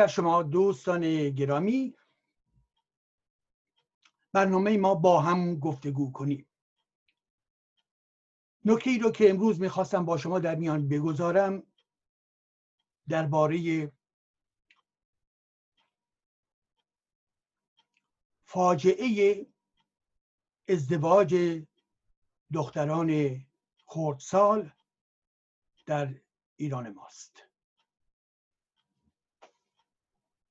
بر شما دوستان گرامی. برنامه ما با هم گفتگو کنیم. نکته ای رو که امروز می‌خواستم با شما در میان بگذارم درباره فاجعه ازدواج دختران خردسال در ایران ماست.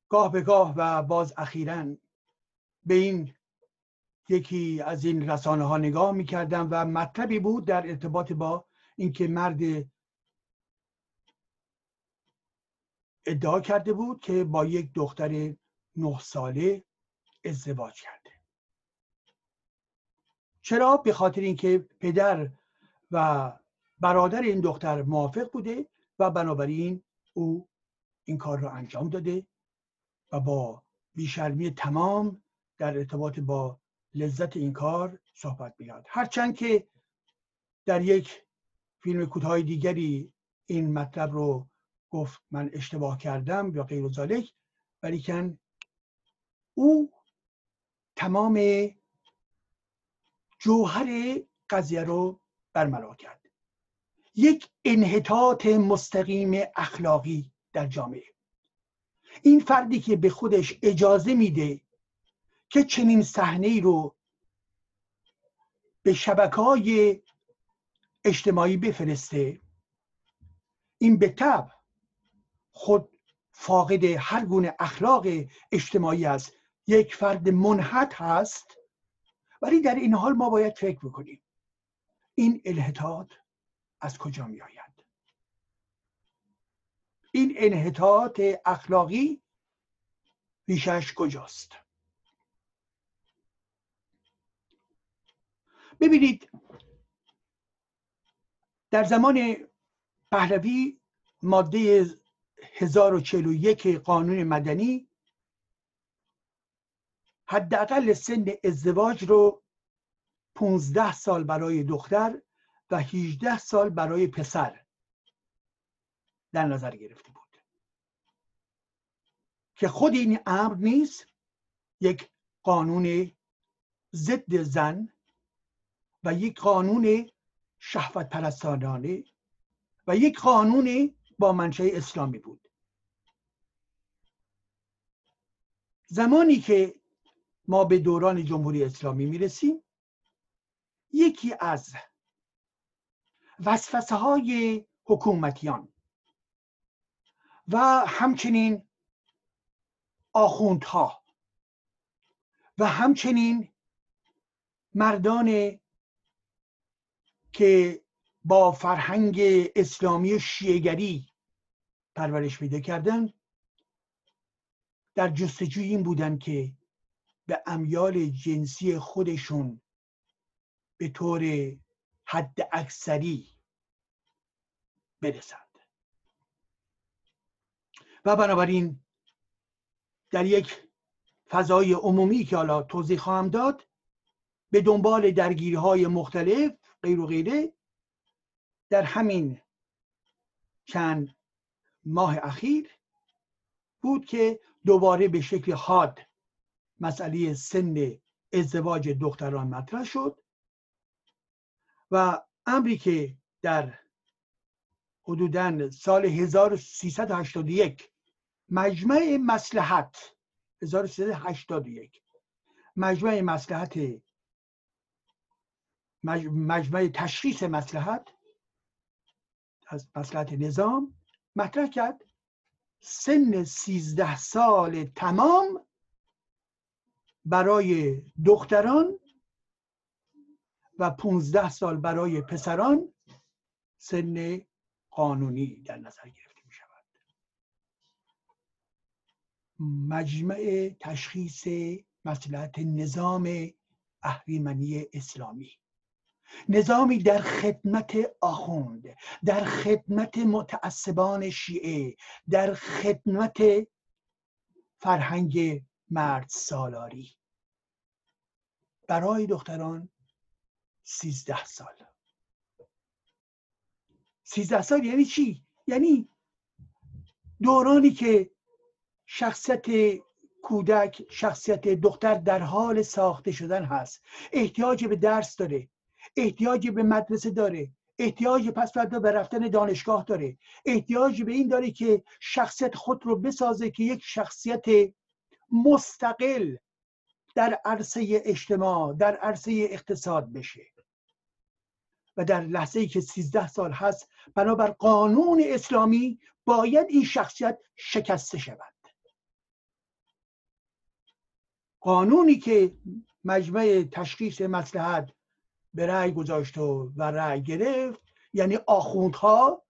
گاه به گاه و باز اخیرا به این یکی از این رسانه ها نگاه می‌کردم و مطلبی بود در ارتباط با اینکه مرد ادعا کرده بود که با یک دختر نه ساله ازدواج کرده. چرا؟ به خاطر اینکه پدر و برادر این دختر موافق بوده و بنابراین او این کار را انجام داده و با بیشرمی تمام در ارتباط با لذت این کار صحبت میاد هرچند که در یک فیلم کوتاه دیگری این مطلب رو گفت من اشتباه کردم یا غیر ذالک ولیکن او تمام جوهر قضیه رو برملا کرد. یک انحطاط مستقیم اخلاقی در جامعه. این فردی که به خودش اجازه میده که چنین صحنه رو به شبکه های اجتماعی بفرسته این به طب خود فاقد هر گونه اخلاق اجتماعی است. یک فرد منحط هست ولی در این حال ما باید فکر بکنیم. این الهتات از کجا می آید این انحطاط اخلاقی ریشش کجاست؟ ببینید در زمان پهلوی ماده 1041 قانون مدنی حداقل سن ازدواج رو 15 سال برای دختر و 18 سال برای پسر در نظر گرفته بود. که خود این امر نیست یک قانون ضد زن و یک قانون شهوت پرستانانه و یک قانون با منشه اسلامی بود. زمانی که ما به دوران جمهوری اسلامی می‌رسیم یکی از وسوسه های حکومتیان و همچنین آخوندها و همچنین مردان که با فرهنگ اسلامی شیعگری پرورش پیدا کردن در جستجوی این بودن که به امیال جنسی خودشون به طور حد اکثری برسند و بنابراین در یک فضای عمومی که حالا توضیح خواهم داد به دنبال درگیری های مختلف غیر و غیره در همین چند ماه اخیر بود که دوباره به شکل حاد مسئله سن ازدواج دختران مطرح شد و امری که در حدودا سال 1381 مجمع مسلحت 1381 مجمع مسلحت مجمع تشخیص مسلحت از مسلحت نظام مطرح کرد. سن سیزده سال تمام برای دختران و 15 سال برای پسران. سن قانونی در نظر گرفته می شود مجمع تشخیص مسئلت نظام اهریمنی اسلامی. نظامی در خدمت آخوند در خدمت متعصبان شیعه در خدمت فرهنگ مرد سالاری. برای دختران سیزده سال. سیزده سال یعنی چی؟ یعنی دورانی که شخصیت کودک شخصیت دختر در حال ساخته شدن هست. احتیاج به درس داره. احتیاج به مدرسه داره. احتیاج پس فردا به رفتن دانشگاه داره. احتیاج به این داره که شخصیت خود رو بسازه که یک شخصیت مستقل در عرصه اجتماع در عرصه اقتصاد بشه. و در لحظه ای که 13 سال هست بنابر قانون اسلامی باید این شخصیت شکسته شود. قانونی که مجمع تشخیص مسلحت به رأی گذاشت و رأی گرفت یعنی آخوندها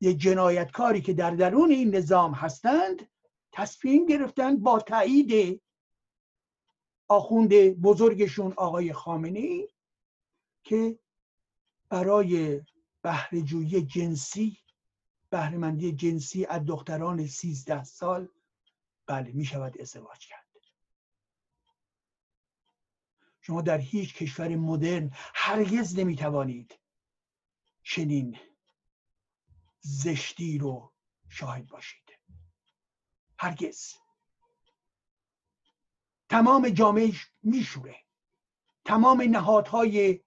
یه جنایتکاری که در درون این نظام هستند تصمیم گرفتن با تایید آخوند بزرگشون آقای خامنه که برای بهرهجویی جنسی بهرهمندی جنسی از دختران سیزده سال بله می شود ازدواج کرد. شما در هیچ کشور مدرن هرگز نمی‌توانید چنین زشتی رو شاهد باشید. هرگز. تمام جامعه میشوره. تمام نهادهای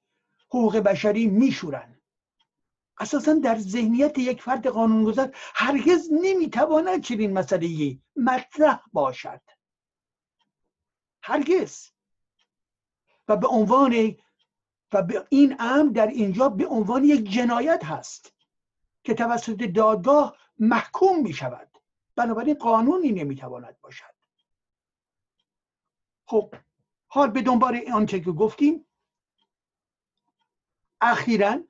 حقوق بشری میشورن. اساسا در ذهنیت یک فرد قانونگذار هرگز نمی‌تواند چنین مسئله مطرح باشد. هرگز. و به عنوان و به این امر در اینجا به عنوان یک جنایت هست که توسط دادگاه محکوم می شود بنابراین قانونی نمی‌تواند باشد. خب حال به دنبال آنچه که گفتیم اخیرا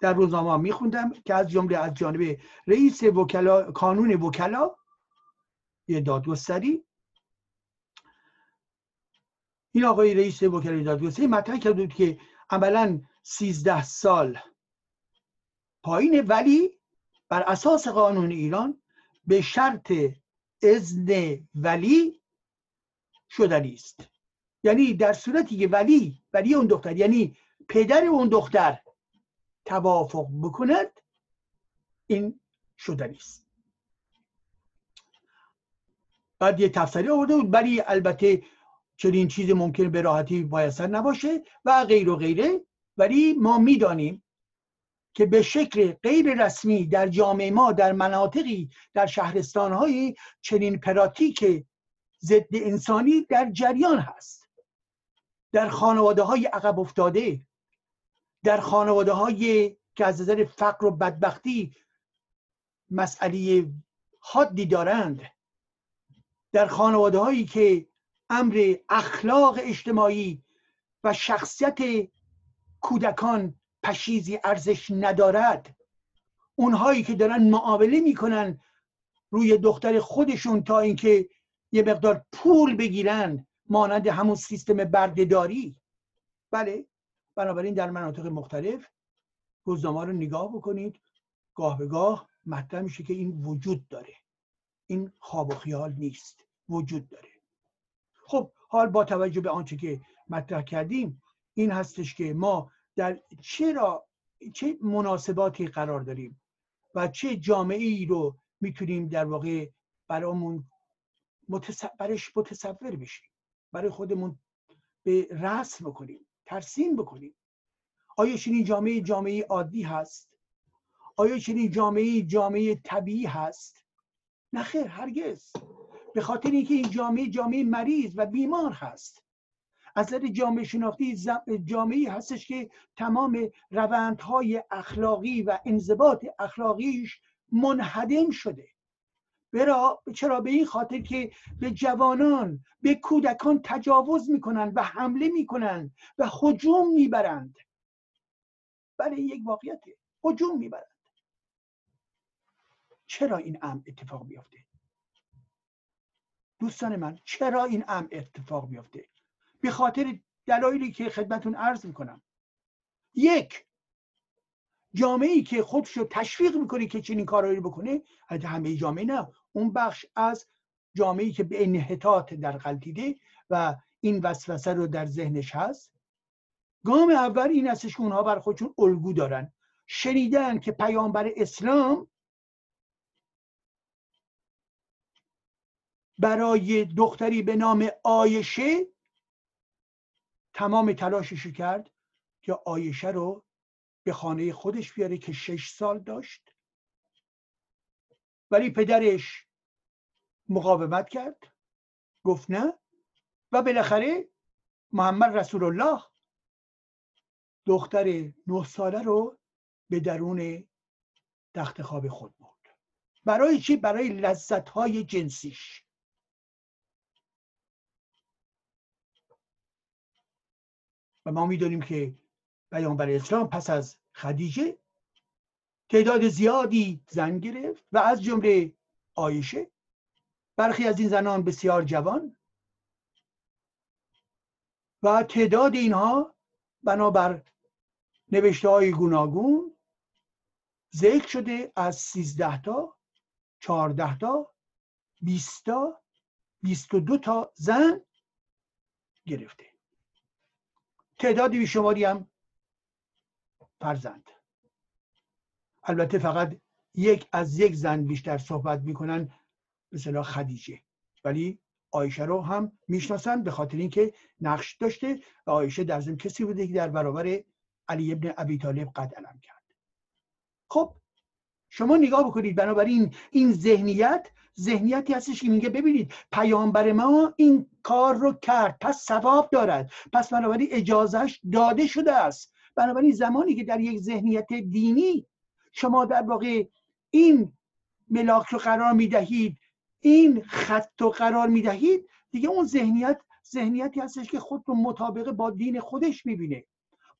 در روزنامه میخوندم که از جمله از جانب رئیس وکلا کانون وکلا یه دادگستری. این آقای رئیس وکلای دادگستری مطرح کرده بود که عملا 13 سال پایین ولی بر اساس قانون ایران به شرط اذن ولی شدنی است. یعنی در صورتی که ولی ولی اون دختر یعنی پدر اون دختر توافق بکند این شدنی است. بعد یه تفسیری آورده بود ولی البته چنین چیزی ممکن به راحتی میسر نباشه و غیر و غیره ولی ما می‌دانیم که به شکل غیر رسمی در جامعه ما در مناطقی در شهرستانهایی چنین پراتیک ضد انسانی در جریان هست. در خانواده های عقب افتاده در خانواده های که از نظر فقر و بدبختی مسئله حادی دارند در خانواده هایی که امر اخلاق اجتماعی و شخصیت کودکان پشیزی ارزش ندارد اونهایی که دارن معامله می‌کنن روی دختر خودشون تا اینکه یه مقدار پول بگیرن مانند همون سیستم بردهداری. بله بنابراین در مناطق مختلف روزنامه رو نگاه بکنید. گاه به گاه مطرح میشه که این وجود داره. این خواب و خیال نیست. وجود داره. خب حال با توجه به آنچه که مطرح کردیم این هستش که ما در چرا چه مناسباتی قرار داریم و چه جامعه ای رو می‌تونیم در واقع برامون برش متصور بشیم برای خودمون به رسم بکنیم. ترسیم بکنیم. آیا چنین جامعه جامعه عادی هست؟ آیا چنین جامعه جامعه طبیعی هست؟ نه خیر هرگز. به خاطر اینکه این جامعه جامعه مریض و بیمار هست. از نظر جامعه شناختی جامعه هستش که تمام روندهای اخلاقی و انضباط اخلاقیش منهدم شده. برا چرا؟ به این خاطر که به جوانان به کودکان تجاوز می‌کنند و حمله می‌کنند و حجوم می‌برند. بله یک واقعیته. حجوم می‌برند. چرا این امر اتفاق میافته دوستان من چرا این امر اتفاق میافته به خاطر دلایلی که خدمتون عرض می‌کنم. یک جامعه ای که خودشو تشویق می‌کنه که چنین کارهایی رو بکنه همه جامعه نه. اون بخش از جامعه که به انحطاط در غلطیده و این وسوسه رو در ذهنش هست. گام اول این هستش که اونها بر خودشون الگو دارن. شنیدن که پیامبر اسلام برای دختری به نام آیشه تمام تلاشش کرد که آیشه رو به خانه خودش بیاره که شش سال داشت. ولی پدرش مقاومت کرد. گفت نه. و بالاخره محمد رسول الله دختر نه ساله رو به درون تخت خواب خود برد. برای چی؟ برای لذت های جنسیش. و ما می‌دونیم که پیامبر اسلام پس از خدیجه تعداد زیادی زن گرفت و از جمله آیشه برخی از این زنان بسیار جوان و تعداد اینها بنابر نوشته های گوناگون ذکر شده از سیزده تا چهارده تا بیست تا بیست و دو تا زن گرفته. تعدادی بیشماری هم فرزند. البته فقط یک از یک زن بیشتر صحبت می‌کنن مثلا خدیجه. ولی آیشه رو هم می‌شناسن به خاطر اینکه نقش داشته و آیشه در ضمن کسی بوده که در برابر علی ابن ابی طالب قد علم کرد. خب شما نگاه بکنید بنابراین این ذهنیت ذهنیتی هستش که میگه ببینید پیامبر ما این کار رو کرد پس ثواب دارد. پس بنابراین اجازهش داده شده است. بنابراین زمانی که در یک ذهنیت دینی شما در واقع این ملاک رو قرار می‌دهید این خط رو قرار می‌دهید دیگه اون ذهنیت ذهنیتی هستش که خود رو مطابقه با دین خودش می‌بینه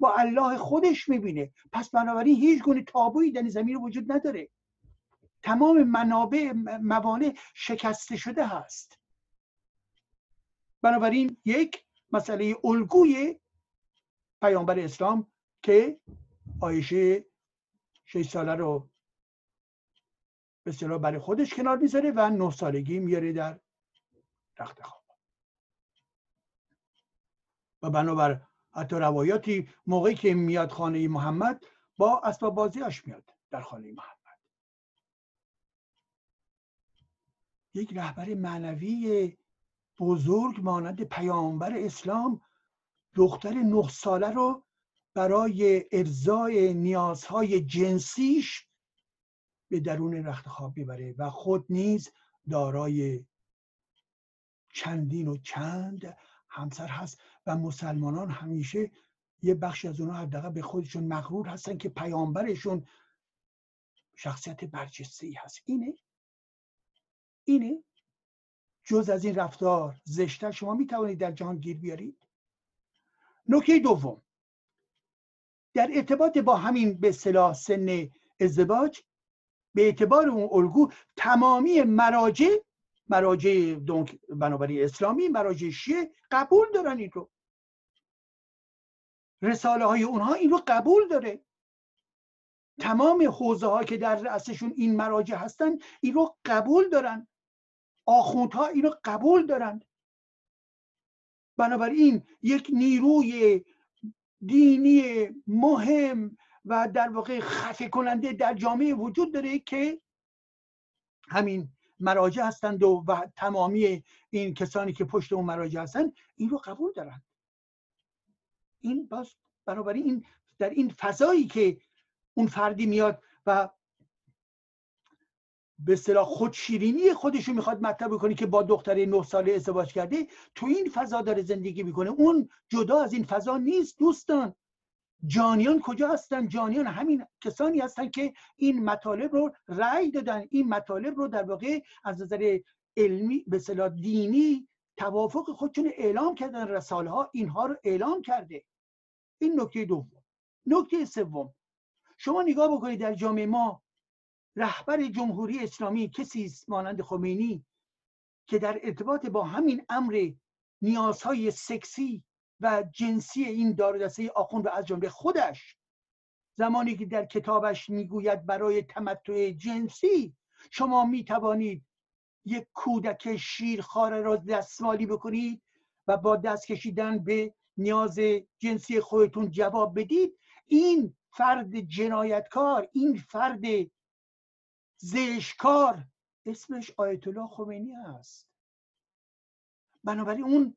با الله خودش می‌بینه. پس بنابراین هیچ گونه تابویی در زمین وجود نداره. تمام منابع موانع شکسته شده هست. بنابراین یک مسئله الگوی پیامبر اسلام که آیشه شش ساله رو به اصطلاح برای خودش کنار می‌ذاره و نه سالگی میاره در رخت خواب. و بنابر حتی روایاتی موقعی که میاد خانه محمد با اسباب بازیاش میاد در خانه محمد. یک رهبر معنوی بزرگ مانند پیامبر اسلام دختر نه ساله رو برای ارزای نیازهای جنسیش به درون رخت خواب ببره و خود نیز دارای چندین و چند همسر هست و مسلمانان همیشه یه بخشی از اونها حداقل به خودشون مغرور هستن که پیامبرشون شخصیت برجسته ای هست. اینه؟ اینه؟ جز از این رفتار زشتر شما می توانید در جهان گیر بیارید؟ نکته دوم. در ارتباط با همین به صلاح سن ازدواج به اعتبار اون الگو تمامی مراجع مراجع دونک بنابراین اسلامی مراجع شیعه قبول دارن این رو. رساله های اونها این رو قبول داره. تمام حوزه ها که در رأسشون این مراجع هستن این رو قبول دارن. آخوندها این رو قبول دارن. بنابراین یک نیروی دینی مهم و در واقع خفه کننده در جامعه وجود داره که همین مراجع هستند و, و تمامی این کسانی که پشت اون مراجع هستند این رو قبول دارند. این باز بنابراین این در این فضایی که اون فردی میاد و به اصطلاح خودشیرینی خودشو می‌خواد مطرح بکنه که با دختر نه ساله ازدواج کرده تو این فضا داره زندگی می‌کنه. اون جدا از این فضا نیست دوستان. جانیان کجا هستن؟ جانیان همین کسانی هستن که این مطالب رو رأی دادن. این مطالب رو در واقع از نظر علمی به صلاح دینی توافق خودشون اعلام کردن. رساله ها اینها رو اعلام کرده. این نکته دوم. نکته سوم. شما نگاه بکنید در جامعه ما رهبر جمهوری اسلامی کسی مانند خمینی که در ارتباط با همین امر نیازهای سکسی و جنسی این دار دسته آخوند و از جمله خودش زمانی که در کتابش می‌گوید برای تمتع جنسی شما می توانید یک کودک شیرخواره را دستمالی بکنید و با دست کشیدن به نیاز جنسی خودتون جواب بدید. این فرد جنایتکار این فرد زشکار. اسمش آیت الله خمینی است بنابراین اون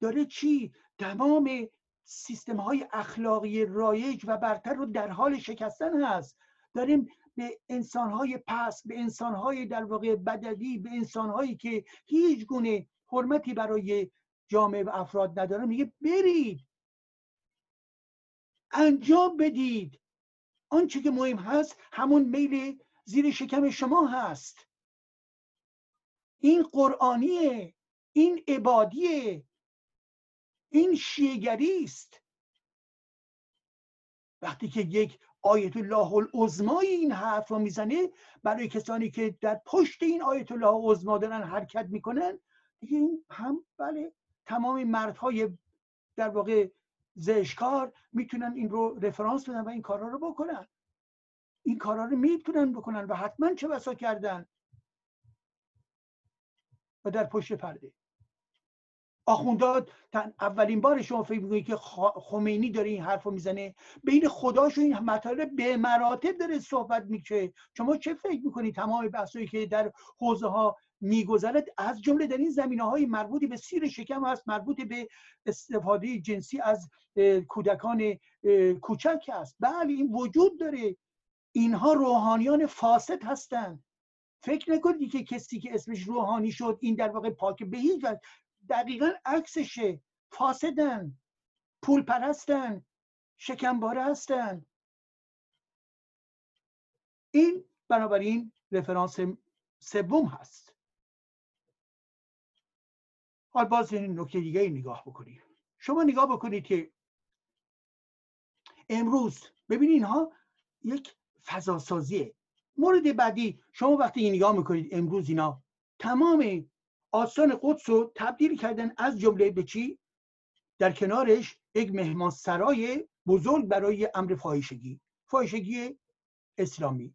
داره چی؟ تمام سیستم های اخلاقی رایج و برتر رو در حال شکستن هست. داریم به انسان های پس به انسان های در واقع بددی به انسان هایی که هیچ گونه حرمتی برای جامعه و افراد ندارن میگه برید. انجام بدید. آنچه که مهم هست همون میل زیر شکم شما هست. این قرآنیه این عبادیه این شیگری است. وقتی که یک آیت الله العظمای این حرف رو می‌زنه برای کسانی که در پشت این آیت الله العظما دارن حرکت می‌کنن دیگه این هم بله تمام مردهای در واقع زشکار می‌تونن این رو رفرانس بدن و این کارا رو بکنن. این کارا رو می‌تونن بکنن و حتما چه بسا کردن؟ و در پشت پرده. آخونداد اولین بار شما فکر می‌کنید که خمینی داره این حرف رو می‌زنه؟ بین خداش و این مطالب به مراتب داره صحبت میشه شما چه فکر می‌کنید تمام بحثایی که در حوزه ها میگذرد؟ از جمله در این زمینه های مربوطی به سیر شکم هست مربوط به استفاده جنسی از کودکان کوچک است بله این وجود داره. اینها روحانیان فاسد هستند. فکر نکنید که کسی که اسمش روحانی شد این در واقع پاک به هیچ دقیقا عکسشه. فاسدن پول پرستن شکمباره هستن. این بنابراین رفرانس سوم هست. حال باز این نکته دیگه ای نگاه بکنید شما نگاه بکنید که امروز ببینید اینها یک فضاسازیه مورد بعدی شما وقتی این نگاه می‌کنید امروز اینا تمام آستان قدس رو تبدیل کردن از جمله به چی؟ در کنارش یک مهمان سرای بزرگ برای امر فاحشگی. فاحشگی اسلامی.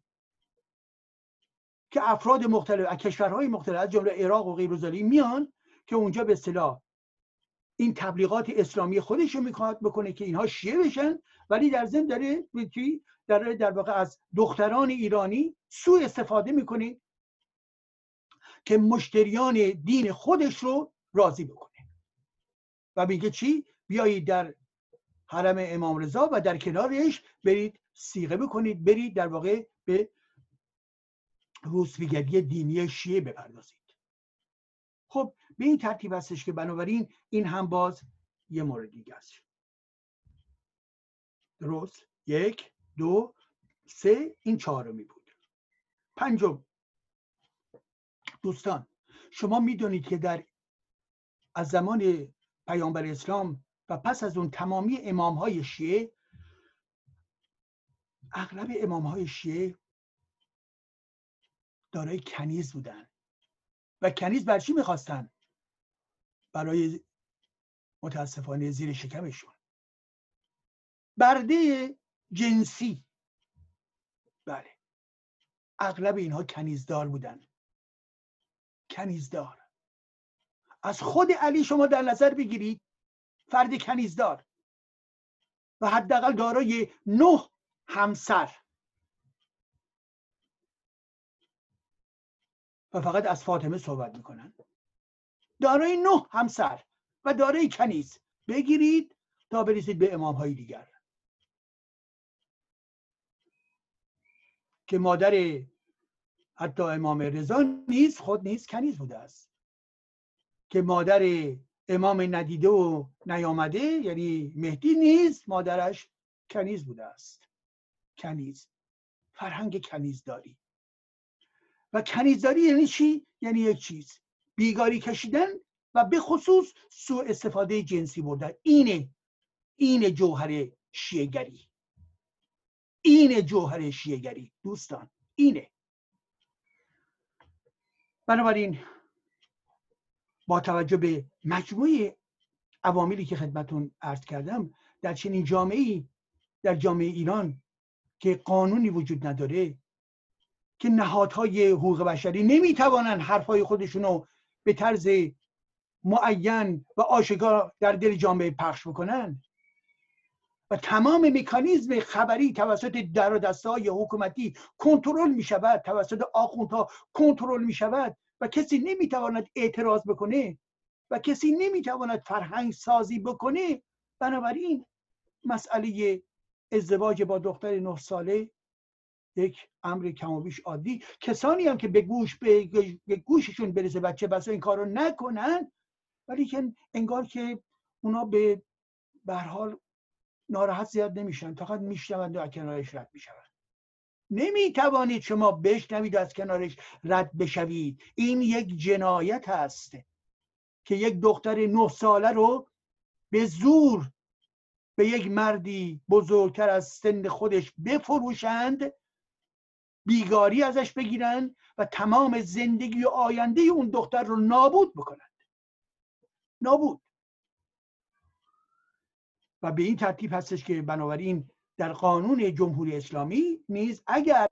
که افراد مختلف از کشورهای مختلف از جمله عراق و غیر میان که اونجا به اصطلاح این تبلیغات اسلامی خودش رو می‌خواد بکنه که اینها شیعه بشن ولی در ضمن داره در در واقع از دختران ایرانی سوء استفاده می‌کنه که مشتریان دین خودش رو راضی بکنه. و میگه چی؟ بیایید در حرم امام رضا و در کنارش برید سیغه بکنید برید در واقع به روسفیگری دینی شیعه بپردازید. خب به این ترتیب هستش که بنابراین این هم باز یه مورد دیگه است. درست. یک دو سه این چهارمی بود. پنجم. دوستان شما می‌دونید که در از زمان پیامبر اسلام و پس از اون تمامی امام های شیعه اغلب امام های شیعه دارای کنیز بودن و کنیز بر چی می‌خواستن؟ برای متاسفانه زیر شکمشون. برده جنسی. بله. اغلب اینها کنیزدار بودن. کنیزدار. از خود علی شما در نظر بگیرید فرد کنیزدار. و حداقل دارای نه همسر. و فقط از فاطمه صحبت می‌کنن. دارای نه همسر و دارای کنیز. بگیرید تا برسید به امام های دیگر. که مادر حتی امام رضا نیز خود نیز کنیز بوده است. که مادر امام ندیده و نیامده یعنی مهدی نیز مادرش کنیز بوده است. کنیز. فرهنگ کنیزداری. و کنیزداری یعنی چی؟ یعنی یک چیز. بیگاری کشیدن و به خصوص سوء استفاده جنسی بردن. اینه این جوهر شیعگری این جوهر شیعگری دوستان اینه بنابراین با توجه به مجموعه عواملی که خدمتون عرض کردم در چنین جامعه در جامعه ایران که قانونی وجود نداره که نهادهای حقوق بشری نمی‌توانند حرفهای خودشون رو به طرز معین و آشکار در دل جامعه پخش بکنن. و تمام مکانیزم خبری توسط در های حکومتی کنترل می شود توسط آخوندها کنترل می شود و کسی نمی‌تواند اعتراض بکنه و کسی نمی‌تواند فرهنگ سازی بکنه. بنابراین مسئله ازدواج با دختر نه ساله یک امر کم و بیش عادی. کسانی هم که به گوش به گوششون برسه بچه بس این کار رو نکنن. ولی که انگار که اونا به به حال ناراحت زیاد نمیشن. فقط میشنوند و کنارش رد می‌شوند. نمی‌توانید شما بشنوید از کنارش رد بشوید. این یک جنایت هست که یک دختر نه ساله رو به زور به یک مردی بزرگتر از سن خودش بفروشند بیگاری ازش بگیرند و تمام زندگی و آینده اون دختر رو نابود بکنند نابود. و به این ترتیب هستش که بنابراین در قانون جمهوری اسلامی نیز اگر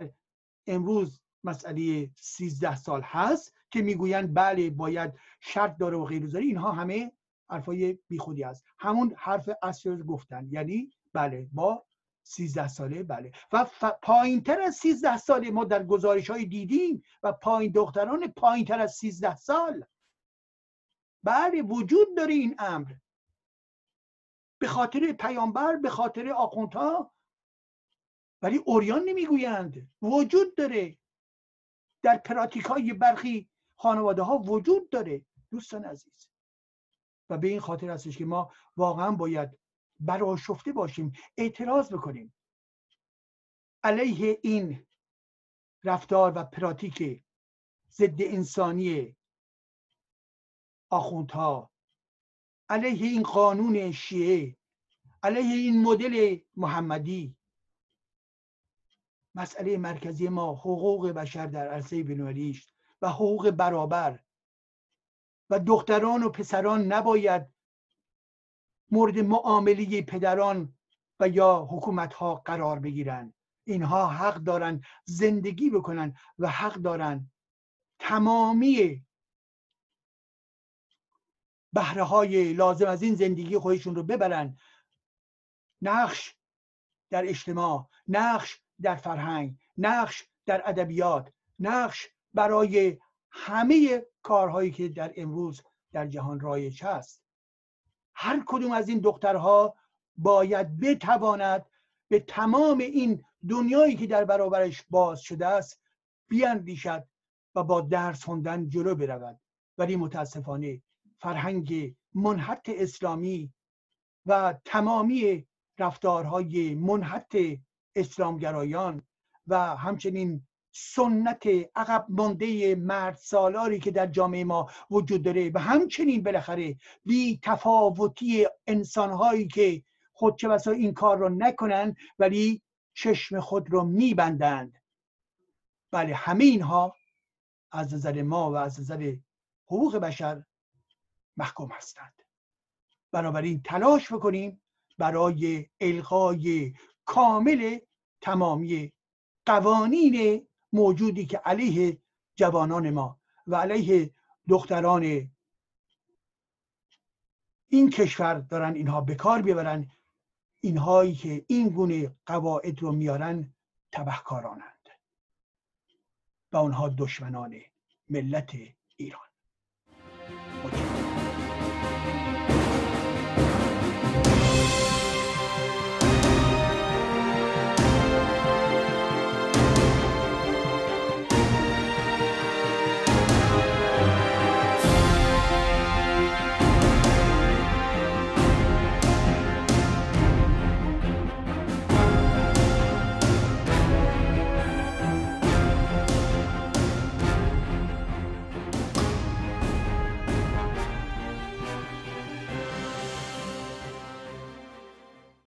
امروز مسئله 13 سال هست که می‌گویند بله باید شرط داره و غیر اینها همه حرفای بیخودی است همون حرف اصل گفتن. یعنی بله با 13 ساله بله. و پایین تر از 13 ساله ما در گزارش های دیدیم و پایین دختران پایین تر از 13 سال. بله وجود داره این امر. به خاطر پیامبر به خاطر آخوندها. ولی اوریان نمی‌گویند. وجود داره. در پراتیک های برخی خانواده ها وجود داره دوستان عزیز. و به این خاطر هستش که ما واقعا باید براشفته باشیم اعتراض بکنیم. علیه این رفتار و پراتیک ضد انسانی آخوندها علیه این قانون شیعه علیه این مدل محمدی مسئله مرکزی ما حقوق بشر در عرصه بینوری و حقوق برابر. و دختران و پسران نباید مورد معامله پدران و یا حکومت ها قرار بگیرند. اینها حق دارن زندگی بکنن و حق دارن تمامی بهره های لازم از این زندگی خودشون رو ببرن. نقش در اجتماع نقش در فرهنگ نقش در ادبیات نقش برای همه کارهایی که در امروز در جهان رایج هست. هر کدوم از این دخترها باید بتواند به تمام این دنیایی که در برابرش باز شده است بیاندیشد و با درس خوندن جلو برود. ولی متاسفانه فرهنگ منحط اسلامی و تمامی رفتارهای منحط اسلامگرایان و همچنین سنت عقب مانده مرد سالاری که در جامعه ما وجود داره و همچنین بالاخره بی تفاوتی انسانهایی که خود چه بسا این کار رو نکنند ولی چشم خود رو میبندند. بله همه اینها از نظر ما و از نظر حقوق بشر محکوم هستند. بنابراین تلاش بکنیم برای الغای کامل تمامی قوانین موجودی که علیه جوانان ما و علیه دختران این کشور دارن اینها به کار ببرن اینهایی که این گونه قواعد رو میارن تبهکارانند و اونها دشمنان ملت ایران.